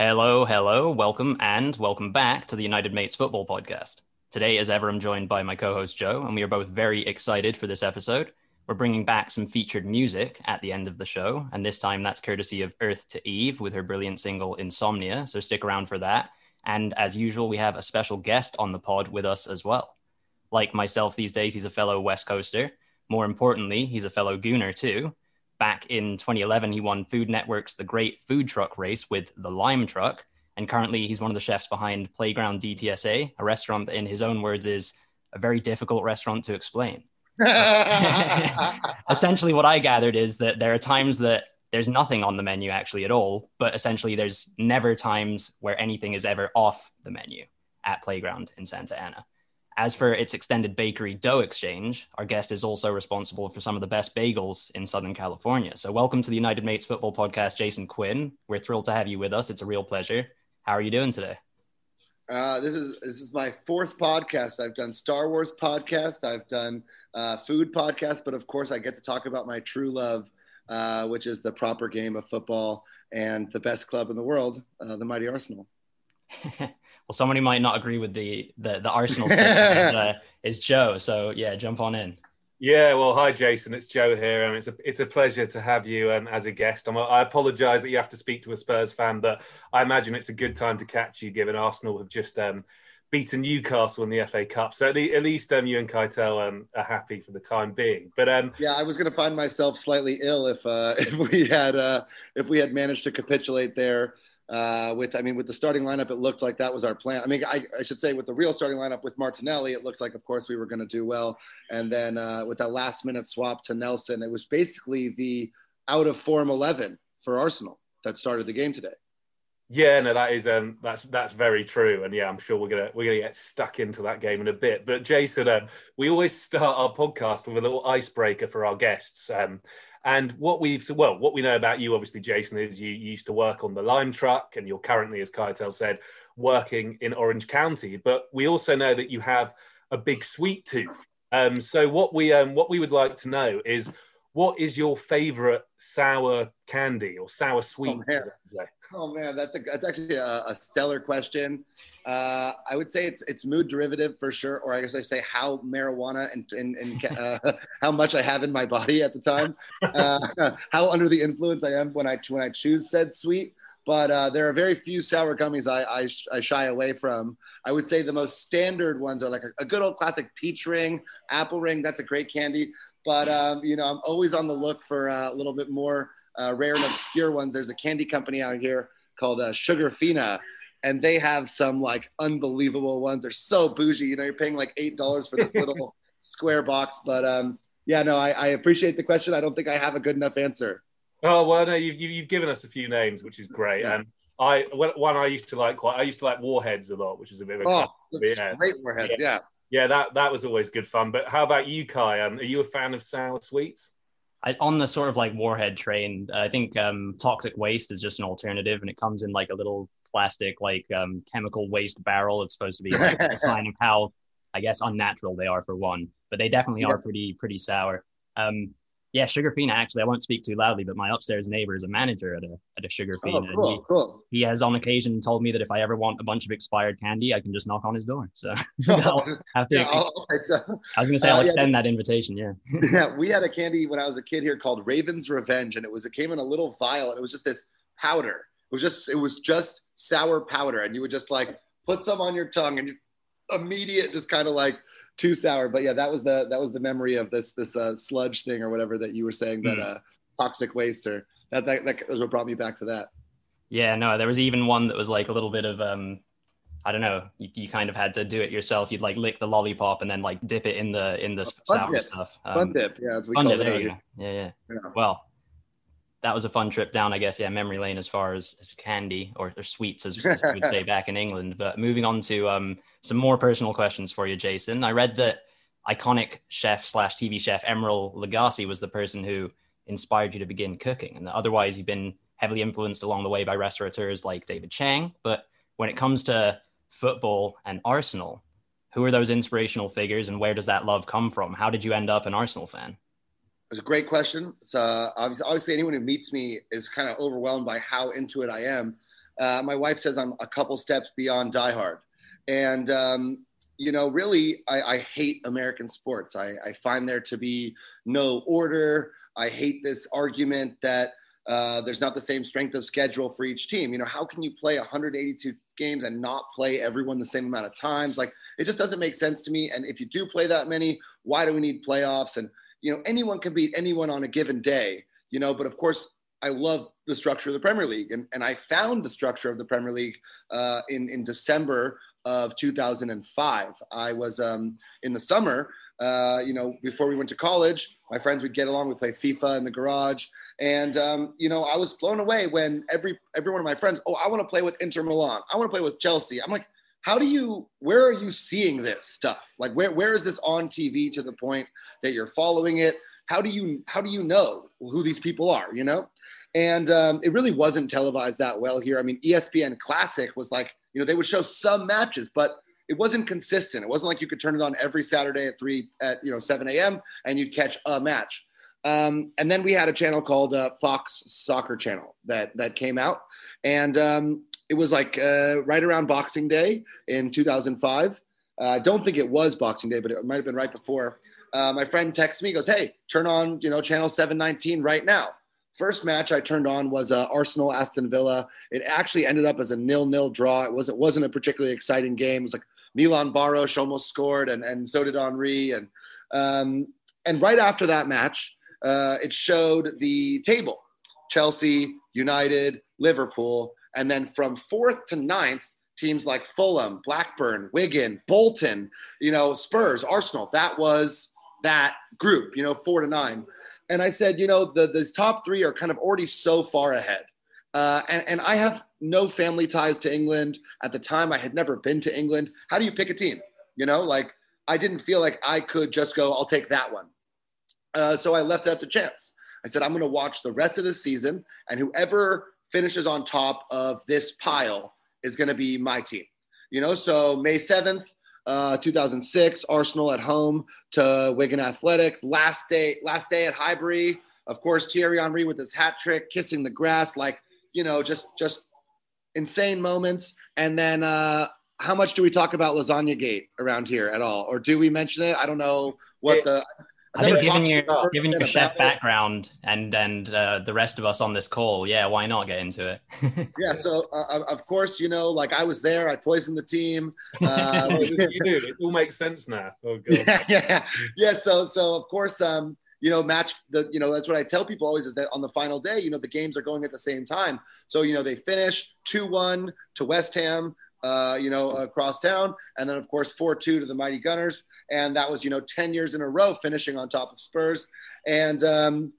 Hello, hello, welcome, and welcome back to the United Mates Football Podcast. Today, as ever, I'm joined by my co host Joe, and we are both very excited for this episode. We're bringing back some featured music at the end of the show, and this time that's courtesy of Earth to Eve with her brilliant single Insomnia, so stick around for that. And as usual, we have a special guest on the pod with us as well. Like myself these days, he's a fellow West Coaster. More importantly, he's a fellow Gooner too. Back in 2011, he won Food Network's The Great Food Truck Race with the Lime Truck. And currently, he's one of the chefs behind Playground DTSA, a restaurant that, in his own words, is a very difficult restaurant to explain. essentially, what I gathered is that there are times that there's nothing on the menu actually at all, but essentially, there's never times where anything is ever off the menu at Playground in Santa Ana. As for its extended bakery dough exchange, our guest is also responsible for some of the best bagels in Southern California. So, welcome to the United Mates Football Podcast, Jason Quinn. We're thrilled to have you with us. It's a real pleasure. How are you doing today? Uh, this is this is my fourth podcast. I've done Star Wars podcast, I've done uh, food podcast, but of course, I get to talk about my true love, uh, which is the proper game of football and the best club in the world, uh, the mighty Arsenal. well, somebody might not agree with the the, the Arsenal stuff. uh, is Joe. So yeah, jump on in. Yeah, well, hi Jason, it's Joe here, and it's a it's a pleasure to have you um, as a guest. I'm, I apologise that you have to speak to a Spurs fan, but I imagine it's a good time to catch you, given Arsenal have just um, beaten Newcastle in the FA Cup. So at, the, at least um, you and Keitel um, are happy for the time being. But um, yeah, I was going to find myself slightly ill if uh, if we had uh, if we had managed to capitulate there uh, with, I mean, with the starting lineup, it looked like that was our plan. I mean, I, I should say with the real starting lineup with Martinelli, it looked like, of course, we were going to do well. And then uh, with that last minute swap to Nelson, it was basically the out of form 11 for Arsenal that started the game today. Yeah, no, that is um, that's that's very true, and yeah, I'm sure we're gonna we're gonna get stuck into that game in a bit. But Jason, um, we always start our podcast with a little icebreaker for our guests, um, and what we've well, what we know about you, obviously, Jason, is you, you used to work on the lime truck, and you're currently, as Keitel said, working in Orange County. But we also know that you have a big sweet tooth. Um, so what we um, what we would like to know is what is your favorite sour candy or sour sweet? Oh, Oh man, that's a that's actually a, a stellar question. Uh, I would say it's it's mood derivative for sure, or I guess I say how marijuana and and, and uh, how much I have in my body at the time, uh, how under the influence I am when I when I choose said sweet. But uh, there are very few sour gummies I, I, I, shy away from. I would say the most standard ones are like a, a good old classic peach ring, apple ring. That's a great candy. But um, you know, I'm always on the look for uh, a little bit more uh, rare and obscure ones. There's a candy company out here called uh, Sugarfina, and they have some like unbelievable ones. They're so bougie. You know, you're paying like eight dollars for this little square box. But um, yeah, no, I, I, appreciate the question. I don't think I have a good enough answer. Oh well, no, you've you've given us a few names, which is great. Yeah. And I one I used to like quite. I used to like Warheads a lot, which is a bit of a oh, yeah. great Warheads. Yeah. yeah. yeah. that that was always good fun. But how about you, Kai? Um, are you a fan of sour sweets? I, on the sort of like warhead train, I think um, toxic waste is just an alternative, and it comes in like a little plastic, like um, chemical waste barrel. It's supposed to be like a sign of how, I guess, unnatural they are for one, but they definitely yeah. are pretty pretty sour. Um, yeah, Sugarfina. Actually, I won't speak too loudly, but my upstairs neighbor is a manager at a at a Sugarfina. Oh, cool, he, cool. he has on occasion told me that if I ever want a bunch of expired candy, I can just knock on his door. So to. Yeah, I was going to say I'll uh, extend yeah, that invitation. Yeah. yeah, we had a candy when I was a kid here called Raven's Revenge, and it was it came in a little vial, and it was just this powder. It was just it was just sour powder, and you would just like put some on your tongue and immediate, just kind of like too sour. But yeah, that was the that was the memory of this this uh, sludge thing or whatever that you were saying that mm. uh, toxic waste or that, that that was what brought me back to that. Yeah, no, there was even one that was like a little bit of um I don't know, you, you kind of had to do it yourself. You'd like lick the lollipop and then like dip it in the in the sour dip. stuff. Um, fun dip, yeah, as we call dip, it. Yeah, yeah, yeah. Well, that was a fun trip down, I guess. Yeah, memory lane as far as, as candy or, or sweets, as, as we would say back in England. But moving on to um, some more personal questions for you, Jason. I read that iconic chef slash TV chef Emeril Lagasse was the person who inspired you to begin cooking, and otherwise you've been heavily influenced along the way by restaurateurs like David Chang. But when it comes to football and Arsenal, who are those inspirational figures, and where does that love come from? How did you end up an Arsenal fan? It's a great question. It's uh, obviously, obviously anyone who meets me is kind of overwhelmed by how into it I am. Uh, my wife says I'm a couple steps beyond Die Hard, and um, you know, really, I, I hate American sports. I, I, find there to be no order. I hate this argument that uh, there's not the same strength of schedule for each team. You know, how can you play 182 games and not play everyone the same amount of times? Like, it just doesn't make sense to me. And if you do play that many, why do we need playoffs? And, you know, anyone can beat anyone on a given day, you know, but of course, I love the structure of the Premier League. And, and I found the structure of the Premier League uh, in, in December of 2005. I was um, in the summer, uh, you know, before we went to college, my friends would get along. We play FIFA in the garage, and um, you know, I was blown away when every every one of my friends, oh, I want to play with Inter Milan. I want to play with Chelsea. I'm like, how do you? Where are you seeing this stuff? Like, where where is this on TV to the point that you're following it? How do you how do you know who these people are? You know, and um, it really wasn't televised that well here. I mean, ESPN Classic was like, you know, they would show some matches, but it wasn't consistent. It wasn't like you could turn it on every Saturday at three at you know 7 a.m. and you'd catch a match. Um, and then we had a channel called uh, Fox Soccer Channel that that came out, and um, it was like uh, right around Boxing Day in 2005. Uh, I don't think it was Boxing Day, but it might have been right before. Uh, my friend texts me, goes, "Hey, turn on you know channel 719 right now." First match I turned on was uh, Arsenal Aston Villa. It actually ended up as a nil-nil draw. It wasn't wasn't a particularly exciting game. It was like Milan Baros almost scored, and and so did Henry. And um, and right after that match, uh, it showed the table: Chelsea, United, Liverpool, and then from fourth to ninth, teams like Fulham, Blackburn, Wigan, Bolton, you know, Spurs, Arsenal. That was that group, you know, four to nine and I said, you know, the these top three are kind of already so far ahead. Uh, and, and I have no family ties to England. At the time, I had never been to England. How do you pick a team? You know, like I didn't feel like I could just go, I'll take that one. Uh, so I left that to chance. I said, I'm going to watch the rest of the season, and whoever finishes on top of this pile is going to be my team. You know, so May 7th, uh, 2006, Arsenal at home to Wigan Athletic. Last day, last day at Highbury. Of course, Thierry Henry with his hat trick, kissing the grass, like you know, just just insane moments. And then, uh, how much do we talk about Lasagna Gate around here at all, or do we mention it? I don't know what the I think given your given your chef background and and uh, the rest of us on this call, yeah, why not get into it? yeah, so uh, of course, you know, like I was there, I poisoned the team. Uh, you do. It all makes sense now. Oh god. Yeah, yeah, yeah. So so of course, um, you know, match the, you know, that's what I tell people always is that on the final day, you know, the games are going at the same time. So you know, they finish two one to West Ham uh, you know, across town. And then, of course, 4 2 to the Mighty Gunners. And that was, you know, 10 years in a row finishing on top of Spurs. And um,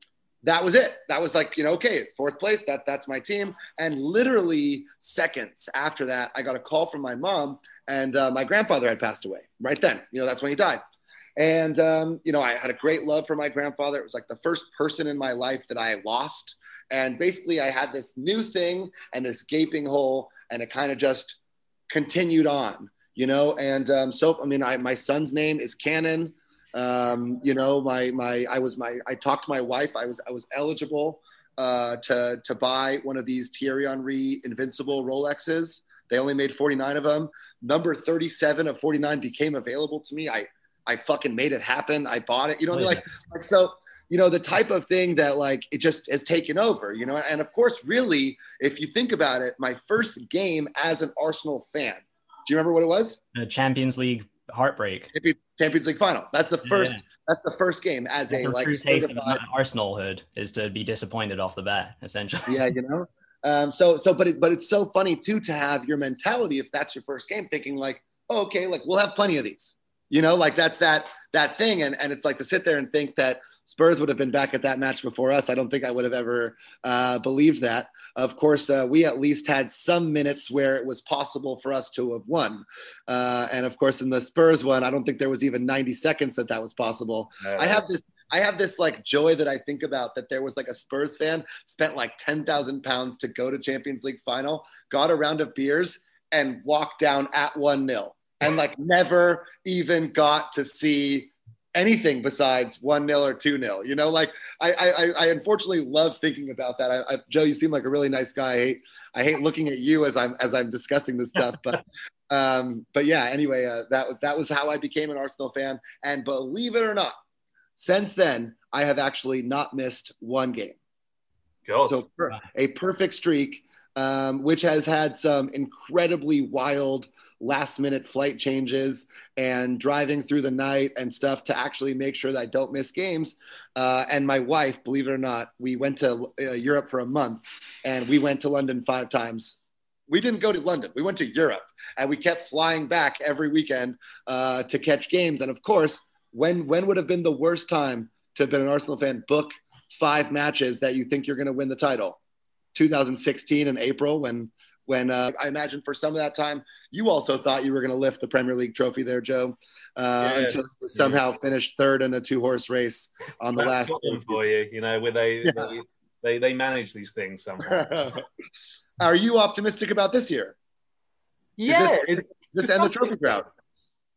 that was it. That was like, you know, okay, fourth place, that, that's my team. And literally seconds after that, I got a call from my mom, and uh, my grandfather had passed away right then. You know, that's when he died. And, um, you know, I had a great love for my grandfather. It was like the first person in my life that I lost. And basically, I had this new thing and this gaping hole, and it kind of just continued on, you know. And um, so, I mean, I, my son's name is Cannon. Um, you know, my my I was my I talked to my wife. I was I was eligible uh, to to buy one of these Thierry Henry Invincible Rolexes. They only made 49 of them. Number 37 of 49 became available to me. I I fucking made it happen. I bought it. You know, like like so you know the type of thing that like it just has taken over you know? And of course really if you think about it my first game as an arsenal fan do you remember what it was? The champions league heartbreak. Champions league final. That's the first yeah. that's the first game as that's a, a like true taste of arsenal hood is to be disappointed off the bat essentially. Yeah you know? Um, so so but it, but it's so funny too to have your mentality if that's your first game thinking like oh, okay like we'll have plenty of these. You know? Like that's that that thing and and it's like to sit there and think that Spurs would have been back at that match before us. I don't think I would have ever uh, believed that. Of course, uh, we at least had some minutes where it was possible for us to have won. Uh, and of course, in the Spurs one, I don't think there was even 90 seconds that that was possible. I have this. I have this like joy that I think about that there was like a Spurs fan spent like 10,000 pounds to go to Champions League final, got a round of beers and walked down at 1 0 and like never even got to see anything besides one nil or two nil. You know, like I, I, I unfortunately love thinking about that. I, I, Joe, you seem like a really nice guy. I hate, I hate looking at you as I'm as I'm discussing this stuff, but. Um, but yeah, anyway, uh, that that was how I became an Arsenal fan, and believe it or not, since then I have actually not missed one game. So per- a perfect streak, um, which has had some incredibly wild last minute flight changes and driving through the night and stuff to actually make sure that I don't miss games. Uh, and my wife, believe it or not, we went to uh, Europe for a month and we went to London five times. We didn't go to London. We went to Europe and we kept flying back every weekend uh, to catch games. And of course, when when would have been the worst time to have been an Arsenal fan? Book five matches that you think you're going to win the title. 2016 in April when when uh, I imagine for some of that time, you also thought you were going to lift the Premier League trophy there, Joe, uh, yeah. until you somehow yeah. finished third in a two horse race on the That's last. One for you, you know, where they, yeah. they, they they manage these things somehow. Are you optimistic about this year? Yeah, is this, is this end the trophy crowd?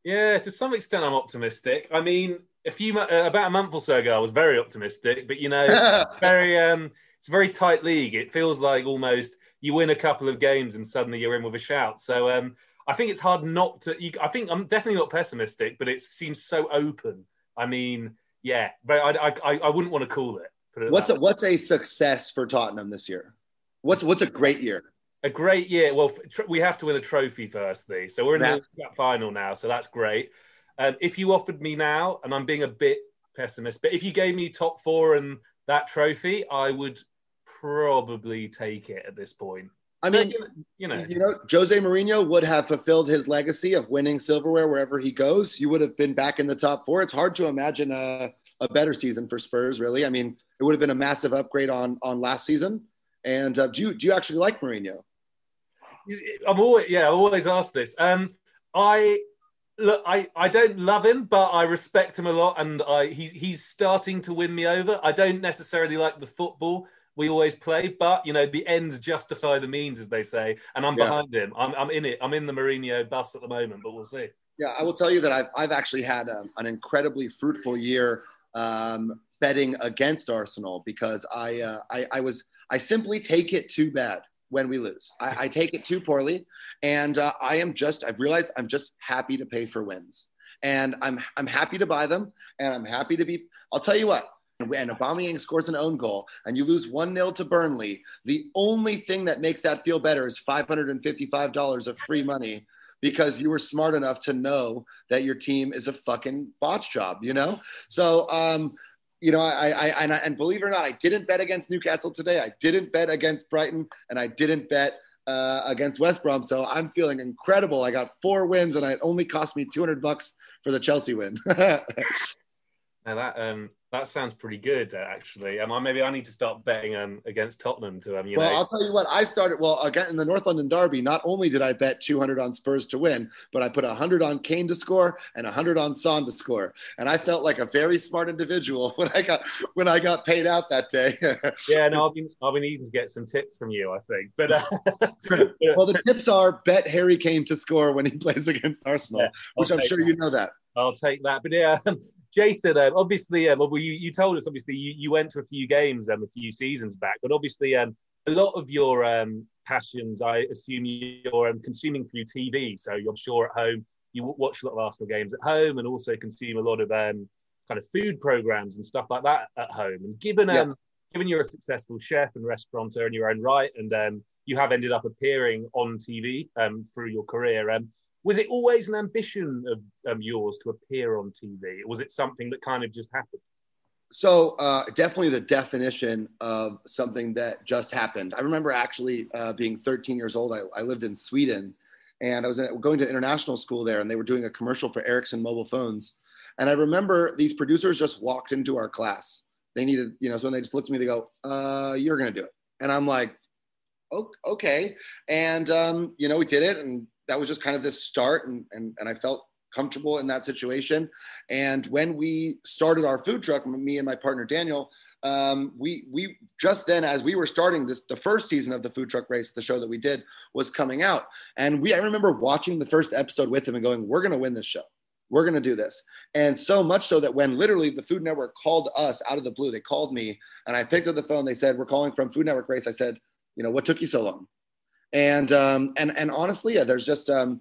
Yeah, to some extent, I'm optimistic. I mean, a few uh, about a month or so ago, I was very optimistic, but you know, very um, it's a very tight league. It feels like almost you win a couple of games and suddenly you're in with a shout. So um, I think it's hard not to. You, I think I'm definitely not pessimistic, but it seems so open. I mean, yeah, I, I, I wouldn't want to call it. it what's a, what's a success for Tottenham this year? What's what's a great year? A great year. Well, tr- we have to win a trophy firstly, so we're in yeah. the final now, so that's great. Um, if you offered me now, and I'm being a bit pessimist, but if you gave me top four and that trophy, I would probably take it at this point. I mean, you know, you know, Jose Mourinho would have fulfilled his legacy of winning silverware wherever he goes. You would have been back in the top four. It's hard to imagine a, a better season for Spurs, really. I mean, it would have been a massive upgrade on on last season. And uh, do you do you actually like Mourinho? I'm always yeah, I've always asked this. Um, I look, I, I don't love him, but I respect him a lot, and I he's he's starting to win me over. I don't necessarily like the football we always play, but you know the ends justify the means, as they say, and I'm yeah. behind him. I'm I'm in it. I'm in the Mourinho bus at the moment, but we'll see. Yeah, I will tell you that I've I've actually had a, um, an incredibly fruitful year um, betting against Arsenal because I, uh, I I was I simply take it too bad when we lose. I, I take it too poorly, and uh, I am just I've realized I'm just happy to pay for wins, and I'm I'm happy to buy them, and I'm happy to be. I'll tell you what. And Aubameyang scores an own goal, and you lose one 0 to Burnley. The only thing that makes that feel better is five hundred and fifty-five dollars of free money because you were smart enough to know that your team is a fucking botch job. You know, so um, you know, I, I, and, I, and believe it or not, I didn't bet against Newcastle today. I didn't bet against Brighton, and I didn't bet uh, against West Brom. So I'm feeling incredible. I got four wins, and it only cost me 200 bucks for the Chelsea win. now that um, that sounds pretty good, uh, actually. Um, maybe I need to start betting um, against Tottenham to um, you well, know. I'll tell you what. I started well again in the North London Derby. Not only did I bet 200 on Spurs to win, but I put 100 on Kane to score and 100 on Son to score. And I felt like a very smart individual when I got when I got paid out that day. yeah, no, I've been I've been needing to get some tips from you. I think, but uh, well, the tips are bet Harry Kane to score when he plays against Arsenal, yeah, which I'm sure that. you know that. I'll take that. But yeah, Jason, um, obviously, um, well, you, you told us obviously you, you went to a few games um, a few seasons back, but obviously um, a lot of your um, passions, I assume you're um, consuming through TV. So you're sure at home you watch a lot of Arsenal games at home, and also consume a lot of um, kind of food programs and stuff like that at home. And given um, yeah. given you're a successful chef and restaurateur in your own right, and um, you have ended up appearing on TV um, through your career. Um, was it always an ambition of um, yours to appear on TV? Or was it something that kind of just happened? So uh, definitely the definition of something that just happened. I remember actually uh, being 13 years old. I, I, lived in Sweden, and I was going to international school there, and they were doing a commercial for Ericsson mobile phones. And I remember these producers just walked into our class. They needed, you know, so when they just looked at me, they go, uh, "You're going to do it," and I'm like, "Okay." And um, you know, we did it, and that was just kind of this start and, and, and I felt comfortable in that situation. And when we started our food truck, me and my partner Daniel, um, we we just then as we were starting this, the first season of the food truck race, the show that we did was coming out, and we I remember watching the first episode with him and going, "We're going to win this show. we're going to do this. And so much so that when literally the Food Network called us out of the blue, they called me and I picked up the phone. They said, We're calling from Food Network Race. I said, You know, what took you so long? And, um, and, and honestly, yeah, there's just, um,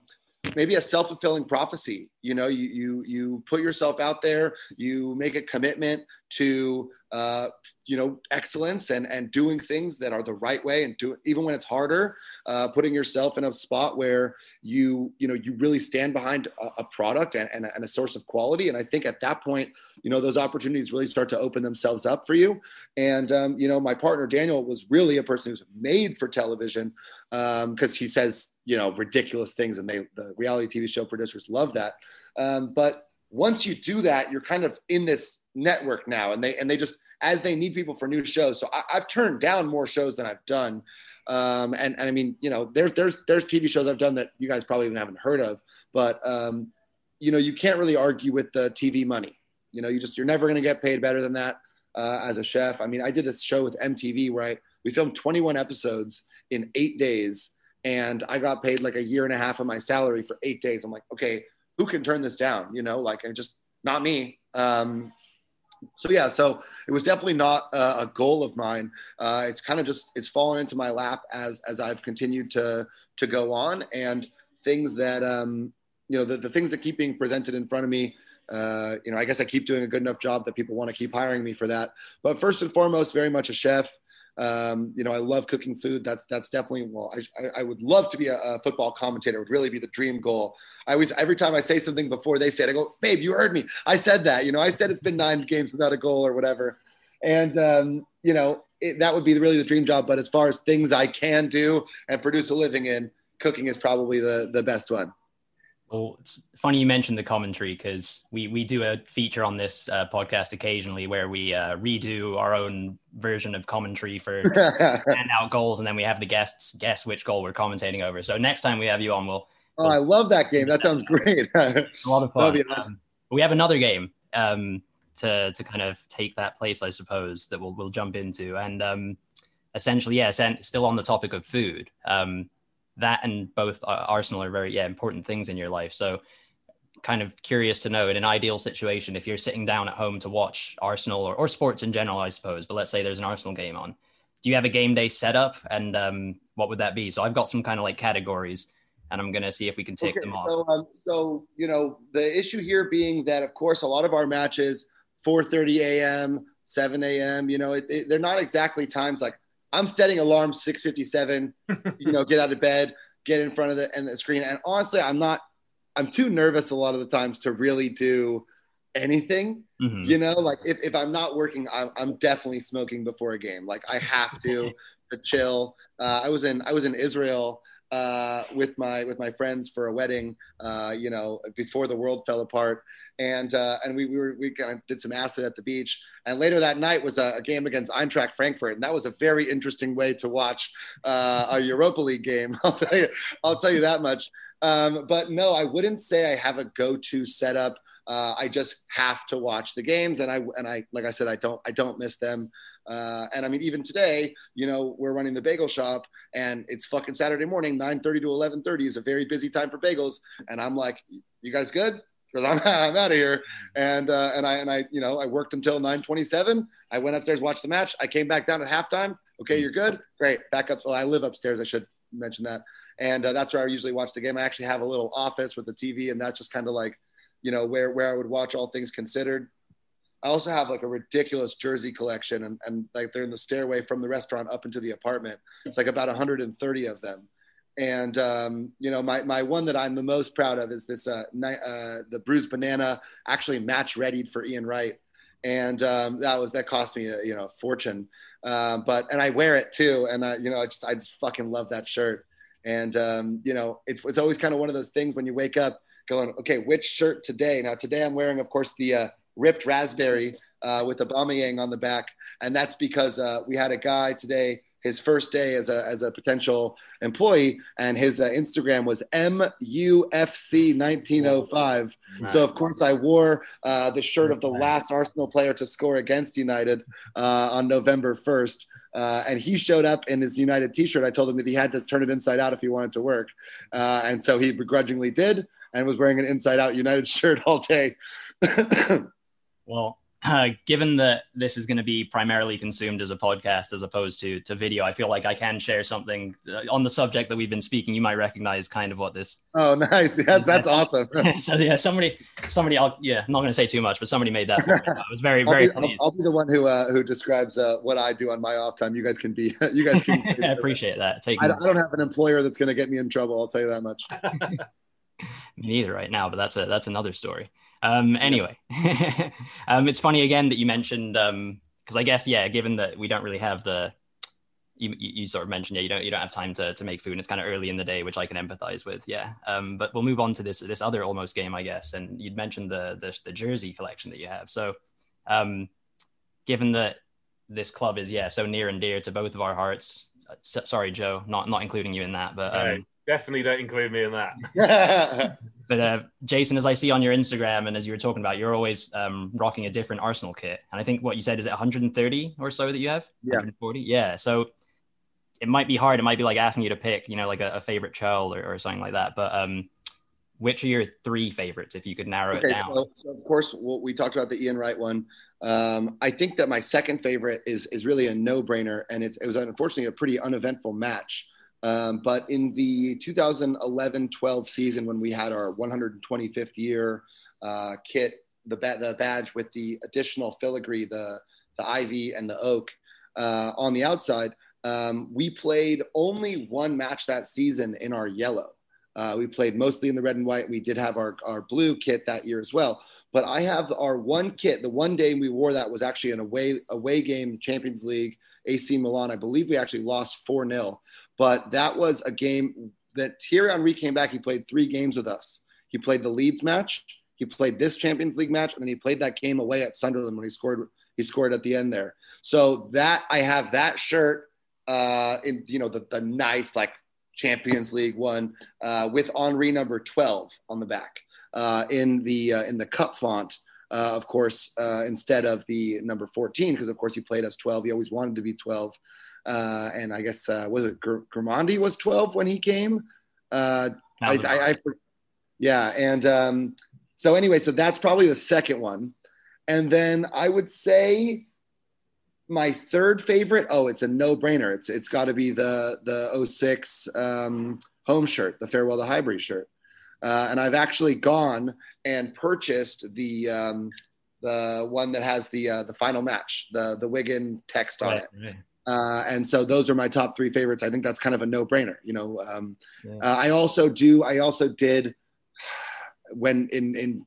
maybe a self-fulfilling prophecy. You know you you you put yourself out there you make a commitment to uh, you know excellence and and doing things that are the right way and do even when it's harder uh, putting yourself in a spot where you you know you really stand behind a, a product and, and, a, and a source of quality. And i think at that point you know those opportunities really start to open themselves up for you. And um, you know my partner daniel was really a person who's made for television because um, he says you know ridiculous things and they the reality tv show producers love that. Um, but once you do that you're kind of in this network now and they and they just as they need people for new shows. So I, have turned down more shows than i've done. Um, and, and i mean you know there's there's there's tv shows i've done that you guys probably even haven't heard of but um, you know you can't really argue with the tv money. You know you just you're never going to get paid better than that uh, as a chef. I mean i did this show with mtv where I, we filmed 21 episodes in eight days and I got paid like a year and a half of my salary for eight days. I'm like, okay, who can turn this down? You know, like I just not me. Um, so yeah, so it was definitely not a, a goal of mine. Uh, it's kind of just it's fallen into my lap as as I've continued to to go on, and things that um, you know the, the things that keep being presented in front of me. Uh, you know, I guess I keep doing a good enough job that people want to keep hiring me for that. But first and foremost, very much a chef. Um, you know, I love cooking food. That's that's definitely well. I, I would love to be a, a, football commentator. It would really be the dream goal. I always every time I say something before they say it, I go, "Babe, you heard me. I said that. You know, I said it's been nine games without a goal or whatever." And um, you know, it, that would be really the dream job. But as far as things I can do and produce a living in, cooking is probably the the best one. Well, it's funny you mentioned the commentary because we we do a feature on this uh, podcast occasionally where we uh, redo our own version of commentary for out goals, and then we have the guests guess which goal we're commentating over. So next time we have you on, we'll. Oh, we'll, I love that game. That sounds great. a lot of fun. Awesome. Um, we have another game um, to to kind of take that place, I suppose, that we'll we'll jump into, and um, essentially, yeah, still on the topic of food. Um, that and both uh, Arsenal are very yeah important things in your life. So kind of curious to know in an ideal situation if you're sitting down at home to watch Arsenal or, or sports in general, I suppose. But let's say there's an Arsenal game on. Do you have a game day set up, and um, what would that be? So I've got some kind of like categories, and I'm gonna see if we can take okay, them off. So, um, so you know, the issue here being that, of course, a lot of our matches 4:30 a.m., 7 a.m. You know, it, it, they're not exactly times like I'm setting alarms 6:57. you know, get out of bed, get in front of the and the screen. And honestly, I'm not. I'm too nervous a lot of the times to really do anything. Mm-hmm. You know, like if, if I'm not working, I'm, I'm definitely smoking before a game. Like I have to to chill. Uh, I was in I was in Israel uh, with my with my friends for a wedding, uh, you know, before the world fell apart, and uh, and we, we were we kind of did some acid at the beach, and later that night was a, a, game against Eintracht Frankfurt, and that was a very interesting way to watch uh, a Europa League game. I'll tell you, I'll tell you that much. Um, but no, I wouldn't say I have a go-to setup. Uh, I just have to watch the games, and I and I like I said, I don't I don't miss them. Uh, and I mean, even today, you know, we're running the bagel shop, and it's fucking Saturday morning, 9:30 to 11:30 is a very busy time for bagels, and I'm like, you guys good? Because I'm, I'm out of here, and uh, and I and I you know I worked until 9:27. I went upstairs, watched the match. I came back down at halftime. Okay, you're good. Great. Back up. Well, I live upstairs. I should mention that, and uh, that's where I usually watch the game. I actually have a little office with the TV, and that's just kind of like, you know, where where I would watch all things considered. I also have like a ridiculous jersey collection, and, and like they're in the stairway from the restaurant up into the apartment. It's like about 130 of them. And um, you know, my, my one that I'm the most proud of is this uh, uh, the bruised banana, actually match readied for Ian Wright, and um, that was that cost me a, you know a fortune. Um, but and I wear it too, and uh, you know I just I just fucking love that shirt. And um, you know, it's it's always kind of one of those things when you wake up going, okay, which shirt today? Now today I'm wearing, of course, the uh, ripped raspberry uh, with Aubameyang on the back, and that's because uh, we had a guy today. His first day as a, as a potential employee, and his uh, Instagram was MUFC 1905. Right. So, of course, I wore uh, the shirt of the last Arsenal player to score against United uh, on November 1st. Uh, and he showed up in his United T-shirt. I told him that he had to turn it inside out if he wanted to work, uh, and so he begrudgingly did, and was wearing an inside out United shirt all day. well, uh, given that this is going to be primarily consumed as a podcast as opposed to to video, I feel like I can share something uh, on the subject that we've been speaking. You might recognize kind of what this. Oh, nice! That's that's awesome. so yeah, somebody, somebody. I'll, yeah, I'm not going to say too much, but somebody made that. For me, so I was very, very. I'll be, I'll, I'll be, the one who uh, who describes uh, what I do on my off time. You guys can be. You guys can. I appreciate that. Take I, I don't have an employer that's going to get me in trouble. I'll tell you that much. me neither right now, but that's a that's another story. Um, anyway, um, it's funny again that you mentioned because um, I guess yeah, given that we don't really have the you, you, sort of mentioned yeah you don't you don't have time to, to make food and it's kind of early in the day which I can empathize with yeah. Um, but we'll move on to this this other almost game I guess and you'd mentioned the the, the jersey collection that you have. So um, given that this club is yeah so near and dear to both of our hearts uh, sorry Joe not not including you in that but um, Definitely don't include me in that. but uh, Jason, as I see on your Instagram and as you were talking about, you're always um, rocking a different Arsenal kit. And I think what you said is it 130 or so that you have? Yeah. 140? Yeah. So it might be hard. It might be like asking you to pick, you know, like a, a favorite child or, or, something like that. But um, which are your three favorites if you could narrow okay, it down? So, so of course, well, we talked about the Ian Wright one. Um, I think that my second favorite is is really a no brainer, and it was unfortunately a pretty uneventful match. Um, but in the 2011-12 season, when we had our 125th year uh, kit, the, ba- the badge with the additional filigree, the the ivy and the oak uh, on the outside, um, we played only one match that season in our yellow. Uh, we played mostly in the red and white. We did have our, our blue kit that year as well. But I have our one kit. The one day we wore that was actually an away away game, Champions League, AC Milan. I believe we actually lost four 0 but that was a game that Thierry Henry came back. He played three games with us. He played the Leeds match. He played this Champions League match, and then he played that game away at Sunderland when he scored. He scored at the end there. So that I have that shirt uh, in you know the the nice like Champions League one uh, with Henry number twelve on the back uh, in the uh, in the cup font. Uh, of course, uh, instead of the number 14, because of course he played as 12. He always wanted to be 12 uh, and I guess uh, was it Grimandi was 12 when he came. Uh, I, I, I, yeah, and um, so anyway, so that's probably the second one, and then I would say my third favorite. Oh, it's a no-brainer. It's it's got to be the the 06 um, home shirt, the farewell to Highbury shirt. Uh, and I've actually gone and purchased the um, the one that has the uh, the final match, the the Wigan text on right, it. Right. Uh, and so those are my top three favorites. I think that's kind of a no brainer. You know, um, yeah. uh, I also do. I also did when in in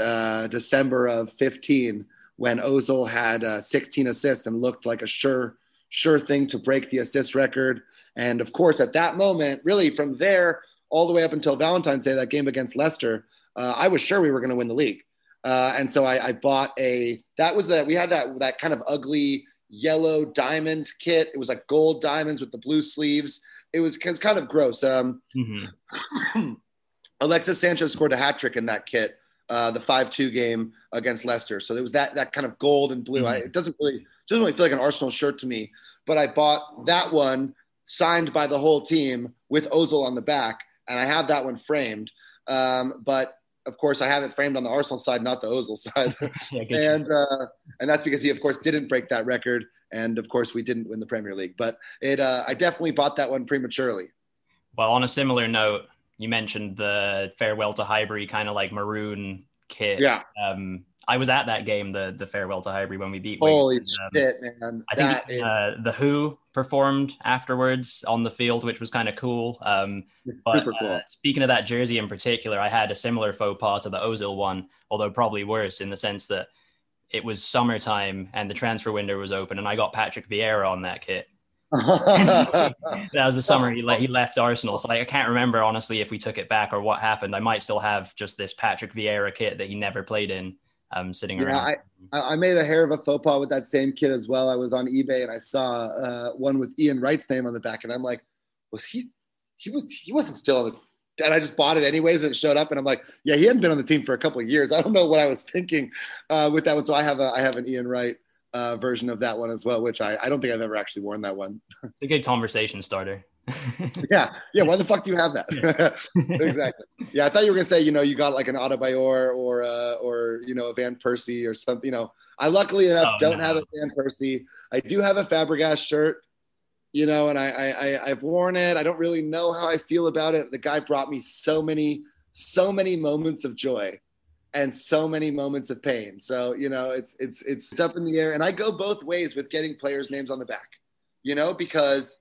uh, December of 15 when Ozil had uh, 16 assists and looked like a sure sure thing to break the assist record. And of course, at that moment, really from there all the way up until Valentine's Day, that game against Leicester, uh, I was sure we were going to win the league. Uh, and so I, I bought a. That was that we had that that kind of ugly yellow diamond kit. It was like gold diamonds with the blue sleeves. It was, it was kind of gross. Um, mm-hmm. Alexis Sanchez scored a hat trick in that kit, uh, the five-two game against Leicester. So it was that that kind of gold and blue. Mm-hmm. I, it doesn't really doesn't really feel like an Arsenal shirt to me. But I bought that one signed by the whole team with Ozil on the back, and I have that one framed. Um, but of course, I have it framed on the Arsenal side, not the Ozil side, yeah, and uh, and that's because he, of course, didn't break that record, and of course, we didn't win the Premier League. But it, uh, I definitely bought that one prematurely. Well, on a similar note, you mentioned the farewell to Highbury kind of like maroon kit. Yeah. Um, I was at that game, the the farewell to Highbury when we beat. Holy um, shit, man! I think is... uh, the Who performed afterwards on the field, which was kind of cool. Um, but cool. uh, speaking of that jersey in particular, I had a similar faux pas to the Ozil one, although probably worse in the sense that it was summertime and the transfer window was open, and I got Patrick Vieira on that kit. that was the summer he, le- he left Arsenal. So like, I can't remember honestly if we took it back or what happened. I might still have just this Patrick Vieira kit that he never played in um, sitting yeah, around. I, I made a hair of a faux pas with that same kid as well. I was on eBay and I saw uh, one with Ian Wright's name on the back, and I'm like, was he? He was. He wasn't still on the. And I just bought it anyways, and it showed up, and I'm like, yeah, he hadn't been on the team for a couple of years. I don't know what I was thinking uh, with that one. So I have a I have an Ian Wright uh, version of that one as well, which I, I don't think I've ever actually worn that one. It's a good conversation starter. yeah, yeah. Why the fuck do you have that? exactly. Yeah, I thought you were gonna say, you know, you got like an Adebayor or uh, or you know a Van Persie or something. You know, I luckily enough oh, don't no. have a Van Persie. I do have a Fabregas shirt, you know, and I, I I've worn it. I don't really know how I feel about it. The guy brought me so many so many moments of joy and so many moments of pain. So you know, it's it's it's up in the air, and I go both ways with getting players' names on the back, you know, because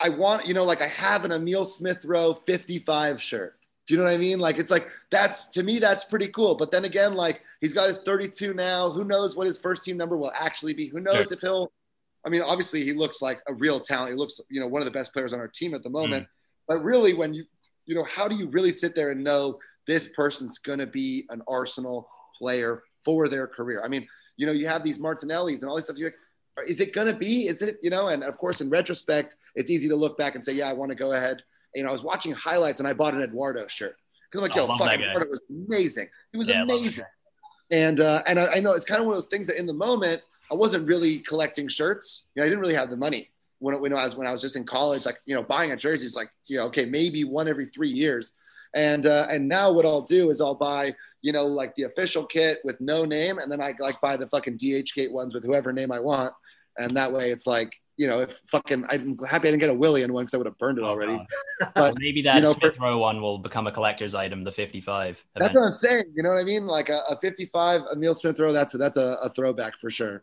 I want, you know, like I have an Emile Smith Rowe 55 shirt. Do you know what I mean? Like it's like that's to me that's pretty cool. But then again, like he's got his 32 now. Who knows what his first team number will actually be? Who knows yeah. if he'll? I mean, obviously he looks like a real talent. He looks, you know, one of the best players on our team at the moment. Mm. But really, when you, you know, how do you really sit there and know this person's going to be an Arsenal player for their career? I mean, you know, you have these Martinellis and all this stuff. You're like, is it going to be? Is it, you know? And of course, in retrospect, it's easy to look back and say, yeah, I want to go ahead. You know, I was watching highlights and I bought an Eduardo shirt because I'm like, yo, fuck, Eduardo was amazing. He was yeah, amazing. And uh, and I, I, know it's kind of one of those things that in the moment I wasn't really collecting shirts. You know, I didn't really have the money when when I was when I was just in college. Like you know, buying a jersey is like you know, okay, maybe one every three years. And uh, and now what I'll do is I'll buy you know like the official kit with no name, and then I like buy the fucking DHgate ones with whoever name I want, and that way it's like you know, if fucking, I'm happy I didn't get a Willian one because I would have burned it oh, already. but maybe that you know, Smith Rowe one will become a collector's item, the 55. That's what I'm saying. You know what I mean? Like a, a 55, a Neil Smith Rowe, that's a, that's a, a, throwback for sure.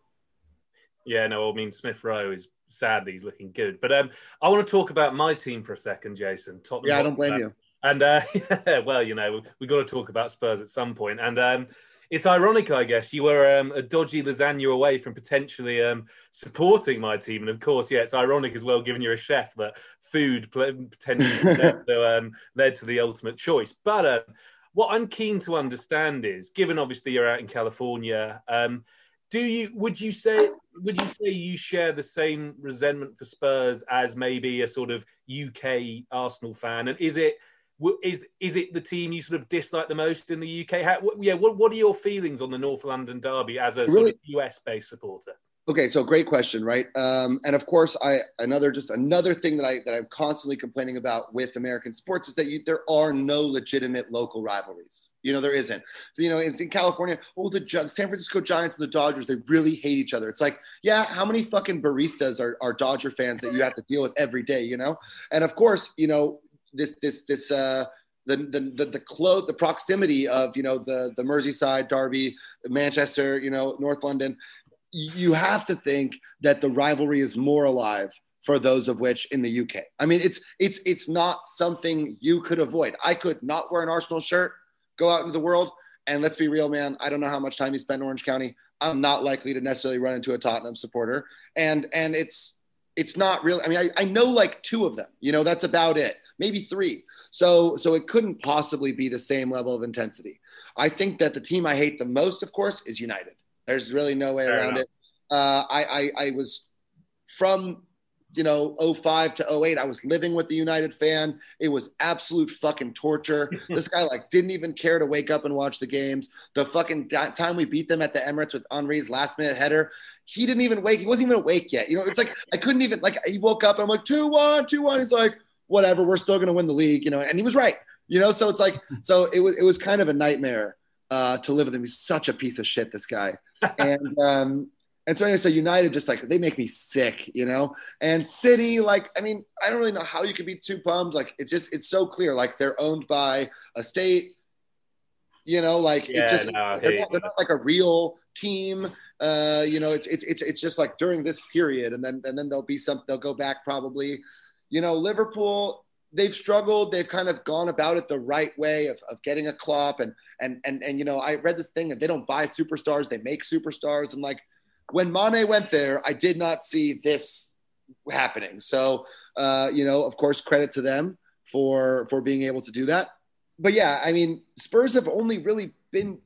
Yeah, no, I mean, Smith Rowe is sadly he's looking good. But um, I want to talk about my team for a second, Jason. Tottenham yeah, I don't blame you. And uh, well, you know, we've got to talk about Spurs at some point. And um, it's ironic, I guess. You were um, a dodgy lasagna away from potentially um, supporting my team, and of course, yeah, it's ironic as well, given you're a chef, that food potentially led, to, um, led to the ultimate choice. But uh, what I'm keen to understand is, given obviously you're out in California, um, do you would you say would you say you share the same resentment for Spurs as maybe a sort of UK Arsenal fan, and is it is is it the team you sort of dislike the most in the UK? How, yeah, what, what are your feelings on the North London derby as a really, sort of US based supporter? Okay, so great question, right? Um, and of course, I another just another thing that I that I'm constantly complaining about with American sports is that you, there are no legitimate local rivalries. You know, there isn't. So, you know, in, in California, oh, the San Francisco Giants and the Dodgers, they really hate each other. It's like, yeah, how many fucking baristas are, are Dodger fans that you have to deal with every day? You know, and of course, you know, this this this uh, the the the the, clo- the proximity of you know the the Merseyside Derby, Manchester, you know North London. You have to think that the rivalry is more alive for those of which in the UK. I mean, it's it's it's not something you could avoid. I could not wear an Arsenal shirt, go out into the world, and let's be real, man. I don't know how much time you spend in Orange County. I'm not likely to necessarily run into a Tottenham supporter, and and it's it's not really. I mean, I, I know like two of them. You know, that's about it maybe three. So, so it couldn't possibly be the same level of intensity. I think that the team I hate the most, of course, is United. There's really no way Fair around enough. it. Uh, I, I, I was from you know 05 to 08 i was living with the united fan it was absolute fucking torture this guy like didn't even care to wake up and watch the games the fucking time we beat them at the emirates with henry's last minute header he didn't even wake he wasn't even awake yet you know it's like i couldn't even like he woke up and i'm like 2-1 2-1 he's like whatever, we're still going to win the league, you know. And he was right, you know. So it's like, so it was it was kind of a nightmare uh, to live with him. He's such a piece of shit, this guy. and um, and so anyway, so United just like they make me sick, you know. And City, like, I mean, I don't really know how you could be too bummed. Like, it's just it's so clear. Like they're owned by a state. You know, like yeah, it's just no, they're, not, they're, not, like a real team. Uh, you know, it's it's it's it's just like during this period, and then and then they'll be some. They'll go back probably you know, Liverpool, they've struggled. They've kind of gone about it the right way of, of getting a Klopp. And, and, and, and, you know, I read this thing that they don't buy superstars, they make superstars. And like when Mane went there, I did not see this happening. So, uh, you know, of course, credit to them for, for being able to do that. But yeah, I mean, Spurs have only really been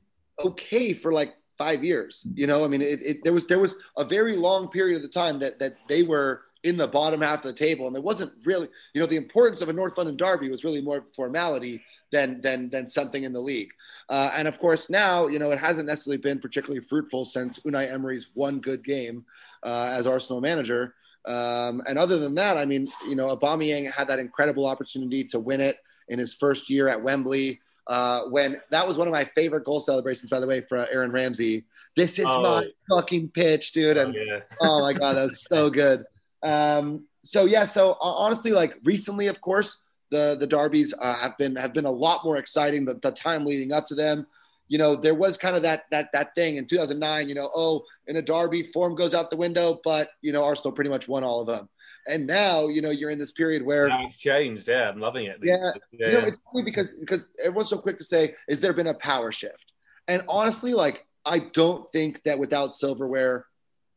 okay for like five years. You know, I mean, it, it, there was there was a very long period of the time that that they were in the bottom half of the table, and it wasn't really, you know, the importance of a North London derby was really more formality than than than something in the league. Uh, and of course, now you know it hasn't necessarily been particularly fruitful since Unai Emery's one good game uh, as Arsenal manager. Um, and other than that, I mean, you know, Aubameyang had that incredible opportunity to win it in his first year at Wembley. Uh, when that was one of my favorite goal celebrations, by the way, for Aaron Ramsey. This is oh. my fucking pitch, dude. And oh, yeah. oh my god, that was so good. Um, so yeah, so uh, honestly, like recently, of course, the the derbies uh, have been have been a lot more exciting. The, the time leading up to them, you know, there was kind of that that that thing in 2009. You know, oh, in a derby, form goes out the window, but you know, Arsenal pretty much won all of them. And now, you know, you're in this period where now it's changed. Yeah, I'm loving it. Yeah, yeah. you know, it's funny because because everyone's so quick to say, "Is there been a power shift?" And honestly, like, I don't think that without silverware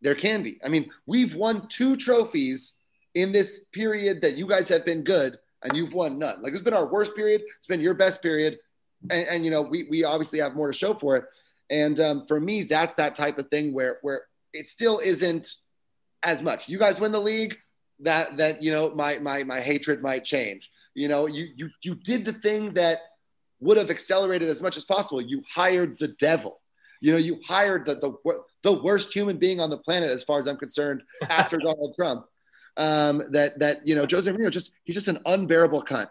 there can be. I mean, we've won two trophies in this period that you guys have been good, and you've won none. Like it's been our worst period. It's been your best period, and, and you know we we obviously have more to show for it. And um, for me, that's that type of thing where where it still isn't as much. You guys win the league, that that you know my my my hatred might change. You know, you you you did the thing that would have accelerated as much as possible. You hired the devil. You know, you hired the, the, the worst human being on the planet, as far as I'm concerned, after Donald Trump. Um, that that you know, Jose Mourinho just he's just an unbearable cunt.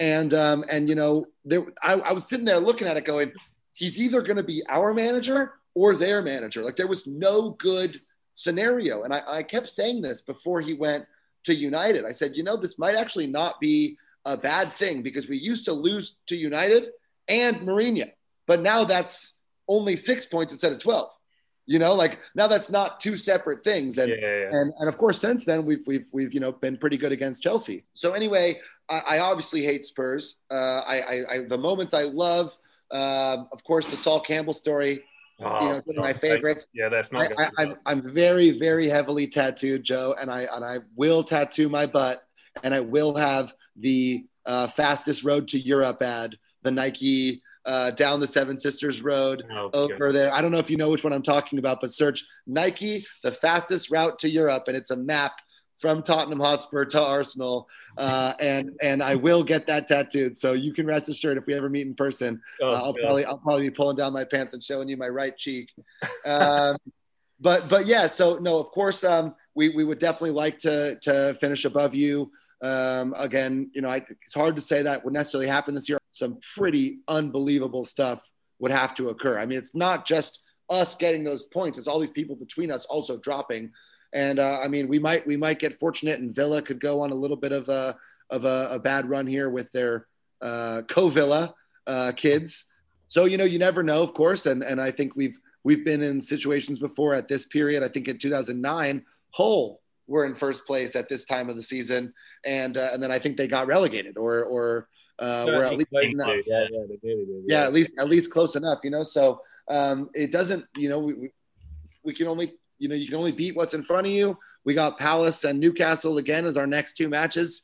And um, and you know, there I, I was sitting there looking at it, going, he's either going to be our manager or their manager. Like there was no good scenario. And I, I kept saying this before he went to United. I said, you know, this might actually not be a bad thing because we used to lose to United and Mourinho, but now that's only six points instead of 12. You know, like now that's not two separate things. And, yeah, yeah. and, and of course, since then we've, we've, we've, you know, been pretty good against Chelsea. So anyway, I, I obviously hate Spurs. Uh, I, I, I, the moments I love, uh, of course, the Sol Campbell story, Oh, you know, it's one of my favorites. yeah, that's not. I, I, I'm I'm very very heavily tattooed, Joe, and I and I will tattoo my butt, and I will have the uh, fastest road to Europe ad, the Nike uh, down the Seven Sisters Road oh, over God. there. I don't know if you know which one I'm talking about, but search Nike, the fastest route to Europe, and it's a map from Tottenham Hotspur to Arsenal, uh, and and I will get that tattooed. So you can rest assured if we ever meet in person, oh, uh, I'll probably I'll probably be pulling down my pants and showing you my right cheek. Um, but but yeah, so no, of course, um, we we would definitely like to to finish above you. Um, again, you know, I, it's hard to say that would necessarily happen this year. Some pretty unbelievable stuff would have to occur. I mean, it's not just us getting those points; it's all these people between us also dropping. And uh, I mean, we might we might get fortunate, and Villa could go on a little bit of a of a, a bad run here with their uh, co-Villa uh, kids. So you know, you never know, of course. And and I think we've we've been in situations before at this period. I think in 2009, Hull were in first place at this time of the season, and uh, and then I think they got relegated or or uh, were at least enough. Yeah, yeah, they yeah. yeah, at least at least close enough, you know. So um, it doesn't, you know, we, we, we can only you know you can only beat what's in front of you. We got Palace and Newcastle again as our next two matches.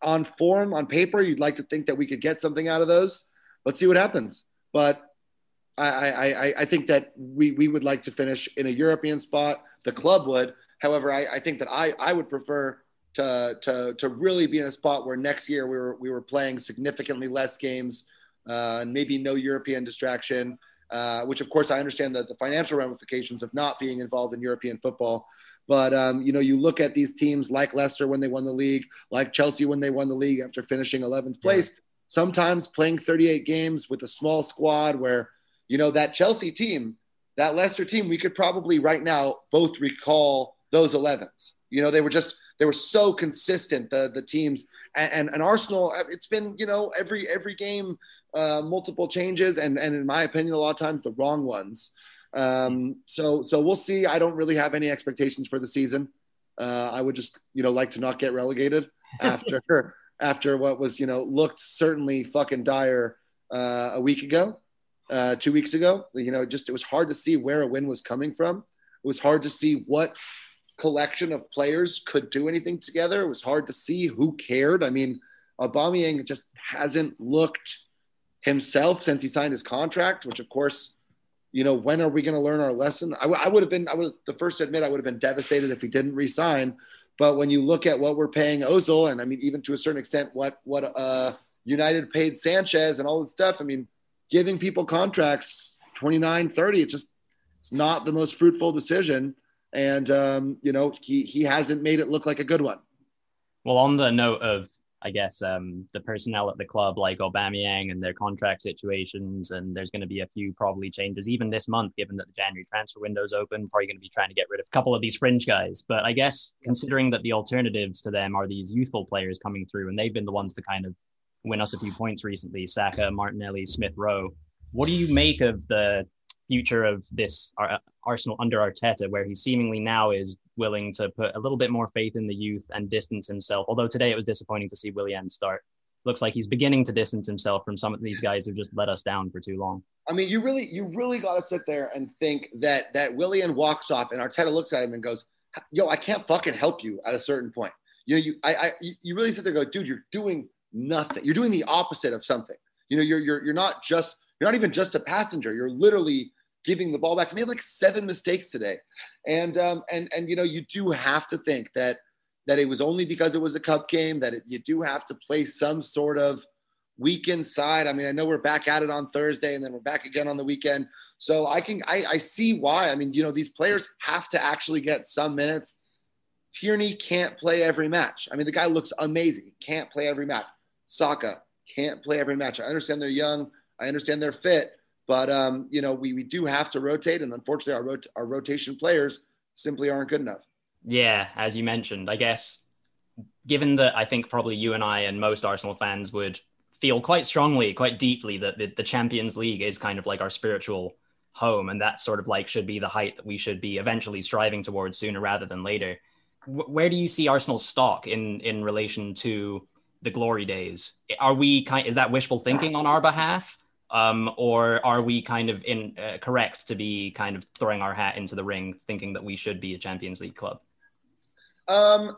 On form, on paper, you'd like to think that we could get something out of those. Let's see what happens. But I, I, I think that we, we would like to finish in a European spot. The club would, However, I, I think that I, I would prefer to, to, to really be in a spot where next year we were, we were playing significantly less games, uh, maybe no European distraction, uh, which of course I understand that the financial ramifications of not being involved in European football. But um, you know, you look at these teams like Leicester when they won the league, like Chelsea when they won the league after finishing 11th place. Yeah. Sometimes playing 38 games with a small squad, where you know that Chelsea team, that Leicester team, we could probably right now both recall those 11s. You know, they were just they were so consistent the the teams and, and, and Arsenal. It's been you know every every game uh, multiple changes and and in my opinion a lot of times the wrong ones. Um, so so we'll see. I don't really have any expectations for the season. Uh, I would just you know like to not get relegated after after what was you know looked certainly fucking dire uh, a week ago, uh, two weeks ago. You know, just it was hard to see where a win was coming from. It was hard to see what collection of players could do anything together. It was hard to see who cared. I mean, Aubameyang just hasn't looked himself since he signed his contract, which of course, you know, when are we going to learn our lesson? I, w- I would have been, I was the first to admit I would have been devastated if he didn't resign. But when you look at what we're paying Ozil, and I mean, even to a certain extent, what what uh, United paid Sanchez and all that stuff, I mean, giving people contracts 29, 30, it's just it's not the most fruitful decision. And um, you know, he he hasn't made it look like a good one. Well, on the note of I guess um, the personnel at the club, like Aubameyang and their contract situations, and there's going to be a few probably changes even this month, given that the January transfer window is open. Probably going to be trying to get rid of a couple of these fringe guys. But I guess considering that the alternatives to them are these youthful players coming through, and they've been the ones to kind of win us a few points recently, Saka, Martinelli, Smith Rowe. What do you make of the future of this Arsenal under Arteta, where he seemingly now is willing to put a little bit more faith in the youth and distance himself. Although today it was disappointing to see Willian start. Looks like he's beginning to distance himself from some of these guys who just let us down for too long. I mean, you really, you really got to sit there and think that that Willian walks off and Arteta looks at him and goes, "Yo, I can't fucking help you." At a certain point, you know, you, I, I, you really sit there and go, "Dude, you're doing nothing. You're doing the opposite of something. You know, you're, you're, you're not just, you're not even just a passenger. You're literally giving the ball back. He made like seven mistakes today, and um, and and you know you do have to think that that it was only because it was a cup game that it, you do have to play some sort of weekend side. I mean, I know we're back at it on Thursday, and then we're back again on the weekend. So I can I, I see why. I mean, you know, these players have to actually get some minutes. Tierney can't play every match. I mean, the guy looks amazing. Can't play every match. Saka can't play every match. I understand they're young. I understand they're fit. But um, you know, we, we do have to rotate, and unfortunately, our rot- our rotation players simply aren't good enough. Yeah, as you mentioned, I guess given that I think probably you and I and most Arsenal fans would feel quite strongly, quite deeply that the, the Champions League is kind of like our spiritual home, and that sort of like should be the height that we should be eventually striving towards sooner rather than later. W- where do you see Arsenal's stock in in relation to the glory days? Are we kind? Is that wishful thinking on our behalf? Um, or are we kind of in uh, correct to be kind of throwing our hat into the ring, thinking that we should be a Champions League club? Um,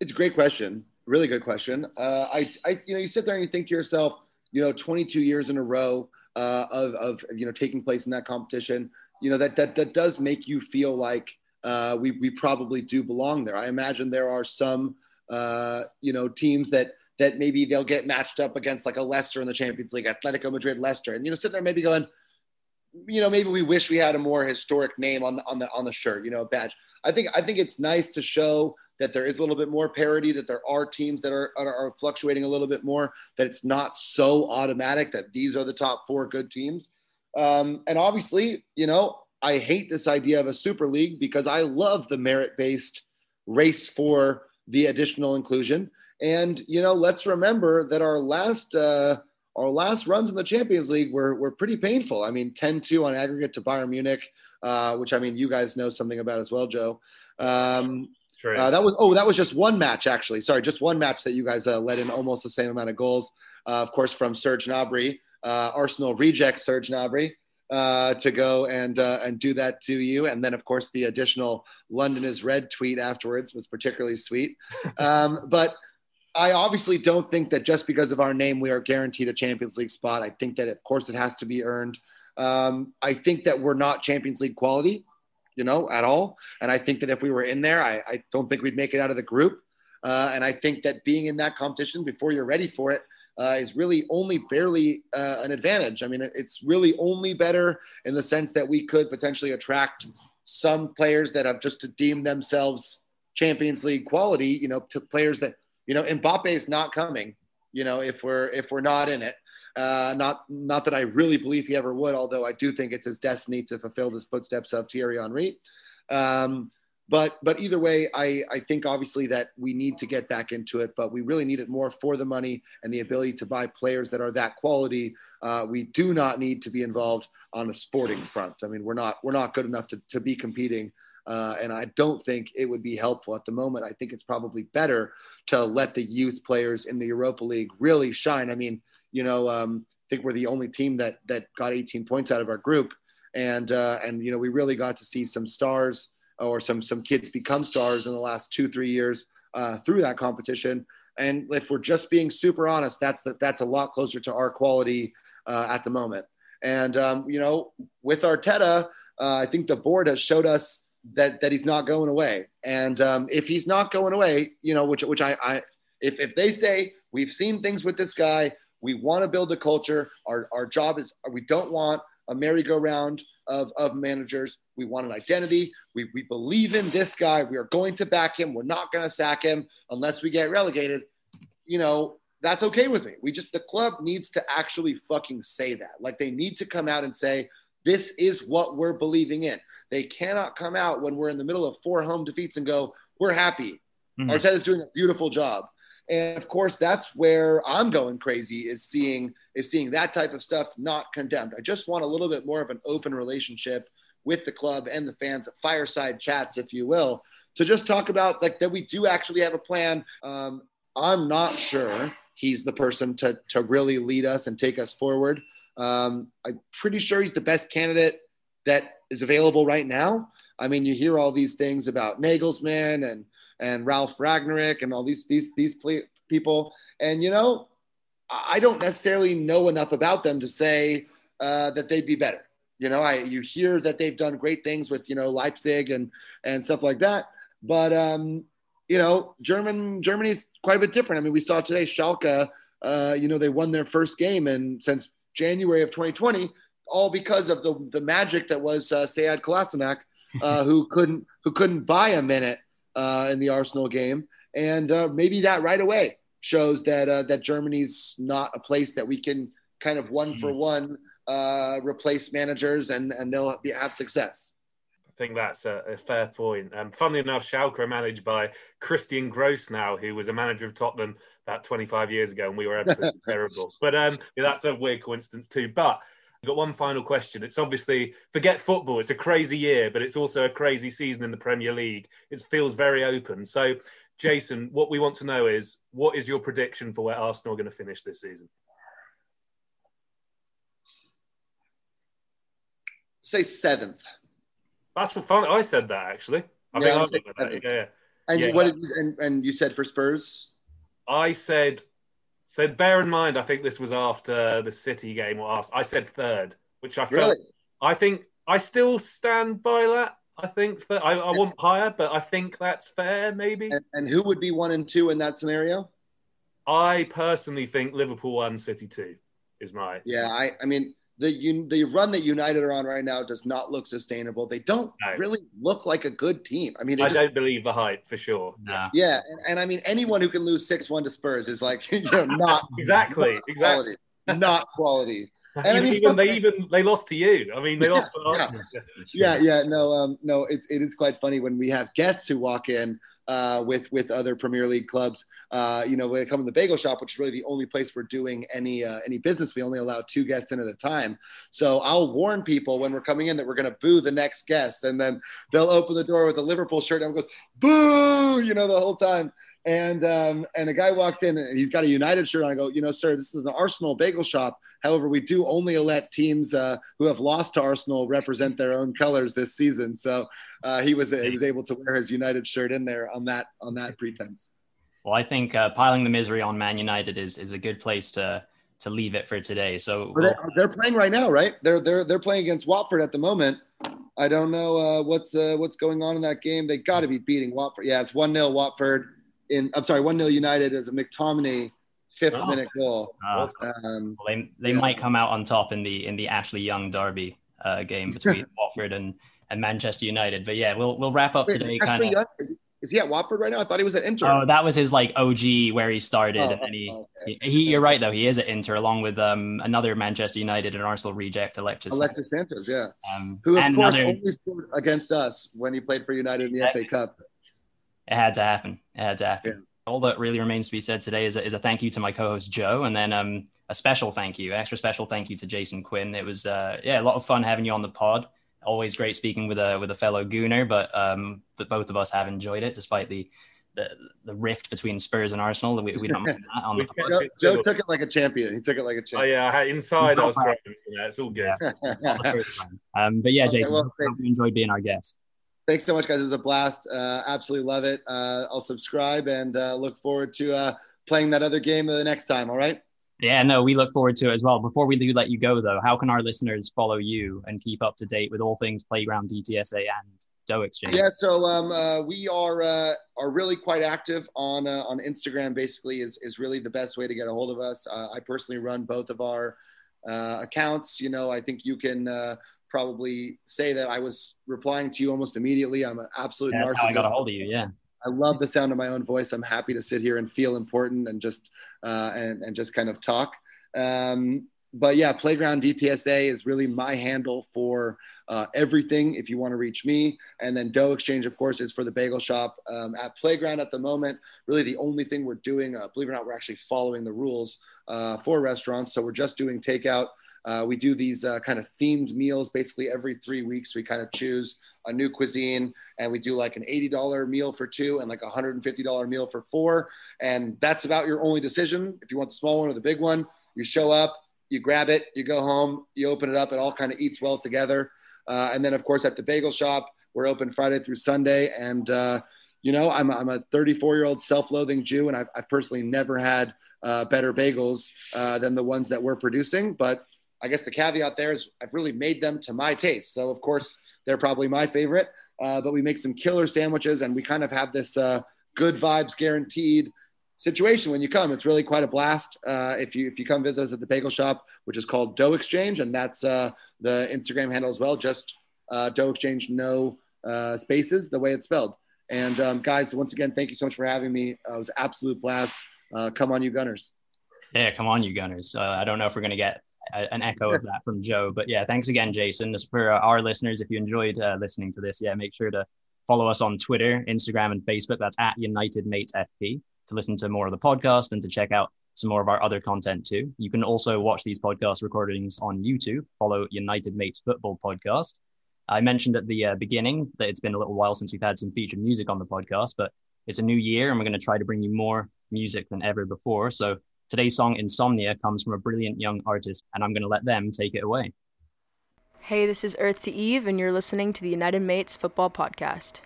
it's a great question, really good question. Uh, I, I, you know, you sit there and you think to yourself, you know, 22 years in a row uh, of, of, you know, taking place in that competition, you know, that that that does make you feel like uh, we we probably do belong there. I imagine there are some, uh, you know, teams that that maybe they'll get matched up against like a Leicester in the Champions League, Atletico Madrid, Leicester, and you know, sit there maybe going, you know, maybe we wish we had a more historic name on the on the on the shirt, you know, badge. I think I think it's nice to show that there is a little bit more parity, that there are teams that are, are, are fluctuating a little bit more, that it's not so automatic that these are the top four good teams. Um, and obviously, you know, I hate this idea of a super league because I love the merit based race for the additional inclusion. And you know, let's remember that our last uh, our last runs in the Champions League were were pretty painful. I mean, 10-2 on aggregate to Bayern Munich, uh, which I mean, you guys know something about as well, Joe. Um, Sure. Uh, that was oh, that was just one match actually. Sorry, just one match that you guys uh, let in almost the same amount of goals. Uh, of course, from Serge Gnabry, uh, Arsenal reject Serge Gnabry uh, to go and uh, and do that to you, and then of course the additional London is red tweet afterwards was particularly sweet. Um, but I obviously don't think that just because of our name we are guaranteed a Champions League spot. I think that of course it has to be earned. Um, I think that we're not Champions League quality, you know, at all. And I think that if we were in there, I, I don't think we'd make it out of the group. Uh, and I think that being in that competition before you're ready for it uh, is really only barely uh, an advantage. I mean, it's really only better in the sense that we could potentially attract some players that have just to deem themselves Champions League quality, you know, to players that you know, Mbappe is not coming. You know, if we're if we're not in it, uh, not not that I really believe he ever would, although I do think it's his destiny to fulfill the footsteps of Thierry Henry. Um, but but either way, I I think obviously that we need to get back into it, but we really need it more for the money and the ability to buy players that are that quality. Uh, we do not need to be involved on a sporting front. I mean, we're not we're not good enough to to be competing uh, and I don't think it would be helpful at the moment. I think it's probably better to let the youth players in the Europa League really shine. I mean, you know, um, I think we're the only team that that got 18 points out of our group, and uh, and you know we really got to see some stars or some some kids become stars in the last two three years uh, through that competition. And if we're just being super honest, that's that that's a lot closer to our quality uh, at the moment. And um, you know, with Arteta, uh, I think the board has showed us that that he's not going away. And um, if he's not going away, you know, which which I, I if if they say we've seen things with this guy, we want to build a culture. Our our job is we don't want a merry-go-round of, of managers. We want an identity. We, we believe in this guy. We are going to back him. We're not going to sack him unless we get relegated. You know, that's okay with me. We just, the club needs to actually fucking say that. Like they need to come out and say, this is what we're believing in. They cannot come out when we're in the middle of four home defeats and go, we're happy. Mm-hmm. Arteta's doing a beautiful job. And of course, that's where I'm going crazy is seeing is seeing that type of stuff not condemned. I just want a little bit more of an open relationship with the club and the fans, fireside chats, if you will, to just talk about like that we do actually have a plan. Um, I'm not sure he's the person to to really lead us and take us forward. Um, I'm pretty sure he's the best candidate that is available right now. I mean, you hear all these things about Nagelsmann and and Ralf Rangnick and all these these these people, and you know, I don't necessarily know enough about them to say uh, that they'd be better. You know, I you hear that they've done great things with you know Leipzig and and stuff like that, but um, you know, German Germany's quite a bit different. I mean, we saw today Schalke. Uh, you know, they won their first game, and since January of 2020, all because of the the magic that was uh, Sead Kolasinac, uh, who couldn't who couldn't buy a minute uh, in the Arsenal game, and uh, maybe that right away shows that uh, that Germany's not a place that we can kind of one for mm-hmm. one uh, replace managers and and they'll be, have success. I think that's a, a fair point. Um, funnily enough, Schalke are managed by Christian Gross now, who was a manager of Tottenham about 25 years ago, and we were absolutely terrible. But um, yeah, that's a weird coincidence too. But I've got one final question. It's obviously forget football. It's a crazy year, but it's also a crazy season in the Premier League. It feels very open. So, Jason, what we want to know is what is your prediction for where Arsenal are going to finish this season? Say seventh. That's for fun. I said that actually. I yeah, think I that. Yeah, yeah. And yeah. what did you, and, and you said for Spurs? I said so bear in mind, I think this was after the City game. Or I said third, which I felt. Really? I think I still stand by that. I think that I, I want higher, but I think that's fair, maybe. And, and, who would be one and two in that scenario? I personally think Liverpool one, City two is my. Yeah, I, I mean, the the run that United are on right now does not look sustainable. They don't no. really look like a good team. I mean, I just, don't believe the hype for sure. No. Yeah, and, and, I mean, anyone who can lose six one to Spurs is like you know not exactly not exactly quality, not quality. And even, I mean, even they even they lost to you. I mean, they yeah, lost. Yeah. yeah, yeah, no, um, no. It's it is quite funny when we have guests who walk in uh, with with other Premier League clubs. Uh, you know, when they come in the bagel shop, which is really the only place we're doing any uh, any business, we only allow two guests in at a time. So I'll warn people when we're coming in that we're going to boo the next guest, and then they'll open the door with a Liverpool shirt and goes boo, you know, the whole time. And um, and a guy walked in and he's got a United shirt on. I go, you know, sir, this is an Arsenal bagel shop. However, we do only let teams uh, who have lost to Arsenal represent their own colors this season. So uh, he was he was able to wear his United shirt in there on that on that pretense. Well, I think uh, piling the misery on Man United is is a good place to to leave it for today. So we'll... they're, they're, playing right now, right? They're they're they're playing against Watford at the moment. I don't know uh, what's uh, what's going on in that game. They got to be beating Watford. Yeah, it's one 0 Watford in I'm sorry, one 0 United as a McTominay fifth oh. minute goal. Oh. Um, well, they they yeah. might come out on top in the in the Ashley Young derby uh, game between Watford and, and Manchester United. But yeah, we'll we'll wrap up Wait, today. Kind of. Is he at Watford right now? I thought he was at Inter. Oh, that was his like OG where he started, oh, and then he, oh, okay. he, he, You're right though. He is at Inter along with um another Manchester United and Arsenal reject, Alexis. Alexis Sanchez, yeah. Um, Who of course another, only scored against us when he played for United in the FA Cup. It had to happen. It had. Yeah all that really remains to be said today is a, is a thank you to my co-host Joe, and then um, a special thank you, extra special thank you to Jason Quinn. It was uh, yeah a lot of fun having you on the pod. Always great speaking with a with a fellow Gooner, but um, but both of us have enjoyed it despite the the, the rift between Spurs and Arsenal. We, we don't that on the Joe, Joe, took it like a champion. He took it like a champion. Oh yeah, inside I was crying, so it's all good. Yeah. um, but yeah, Jason, okay, well, hope you enjoyed being our guest. Thanks so much, guys. It was a blast. Uh, absolutely love it. Uh, I'll subscribe and uh, look forward to uh, playing that other game the next time. All right. Yeah, no, we look forward to it as well. Before we do let you go, though, how can our listeners follow you and keep up to date with all things Playground DTSA and Dough Exchange? Yeah, so um, uh, we are uh, are really quite active on uh, on Instagram. Basically, is is really the best way to get a hold of us. Uh, I personally run both of our uh, accounts. You know, I think you can uh, probably say that I was replying to you almost immediately. I'm an absolute. Yeah, that's narcissist. how I got a hold of you. Yeah. I love the sound of my own voice. I'm happy to sit here and feel important and just uh, and and just kind of talk. Um, but yeah, Playground DTSA is really my handle for uh, everything. If you want to reach me, and then Dough Exchange, of course, is for the bagel shop um, at Playground at the moment. Really, the only thing we're doing, uh, believe it or not, we're actually following the rules uh, for restaurants. So we're just doing takeout. Uh, we do these uh, kind of themed meals basically every three weeks. We kind of choose a new cuisine and we do like an $80 meal for two and like a $150 meal for four. And that's about your only decision. If you want the small one or the big one, you show up, you grab it, you go home, you open it up, it all kind of eats well together. Uh, and then, of course, at the bagel shop, we're open Friday through Sunday. And, uh, you know, I'm, I'm a 34 year old self loathing Jew, and I've, I've, personally never had uh, better bagels uh, than the ones that we're producing. But I guess the caveat there is I've really made them to my taste. So, of course, they're probably my favorite. Uh, but we make some killer sandwiches, and we kind of have this uh, good vibes guaranteed situation when you come. It's really quite a blast. Uh, if you if you come visit us at the bagel shop, which is called Dough Exchange, and that's uh, the Instagram handle as well. Just uh, Dough Exchange, no uh, spaces, the way it's spelled. And um, guys, once again, thank you so much for having me. it was absolute blast. come on, you Gunners! Yeah, come on, you Gunners! I don't know if we're gonna get an echo of that from Joe. But yeah, thanks again, Jason. Just for our listeners, if you enjoyed uh, listening to this, yeah, make sure to follow us on Twitter, Instagram, and Facebook. That's at United Mates FP to listen to more of the podcast and to check out some more of our other content too. You can also watch these podcast recordings on YouTube. Follow United Mates Football Podcast. I mentioned at the uh, beginning that it's been a little while since we've had some featured music on the podcast, but it's a new year and we're going to try to bring you more music than ever before. So Today's song, Insomnia, comes from a brilliant young artist, and I'm going to let them take it away. Hey, this is Earth to Eve, and you're listening to the United Mates Football Podcast.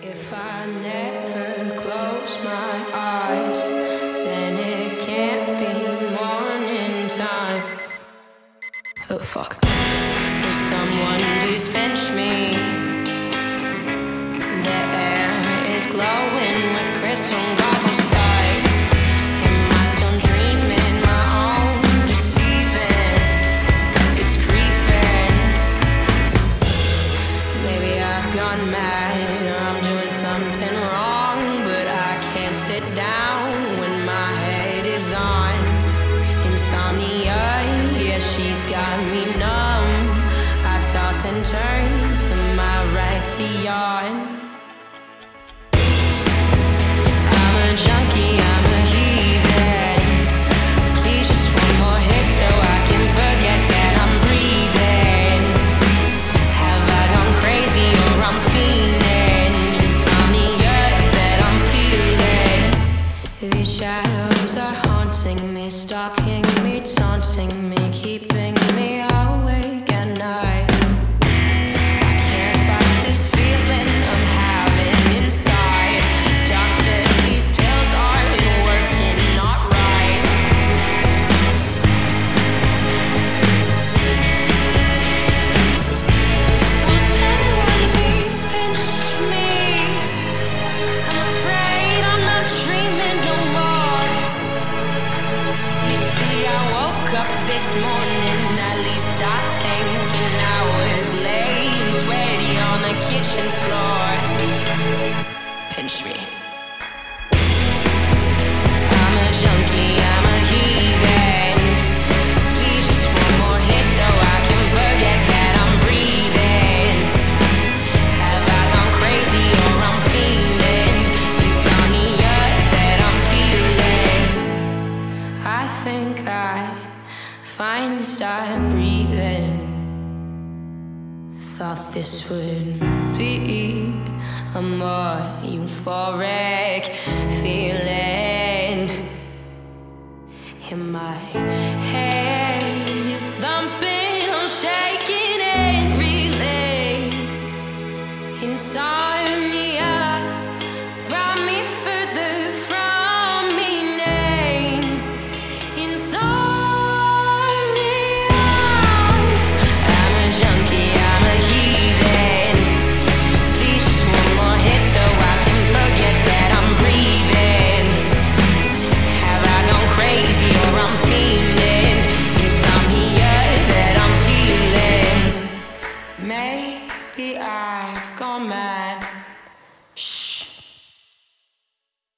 If I never close my eyes, then it can't be morning time. Oh, fuck. Will someone please bench me? The air is glowing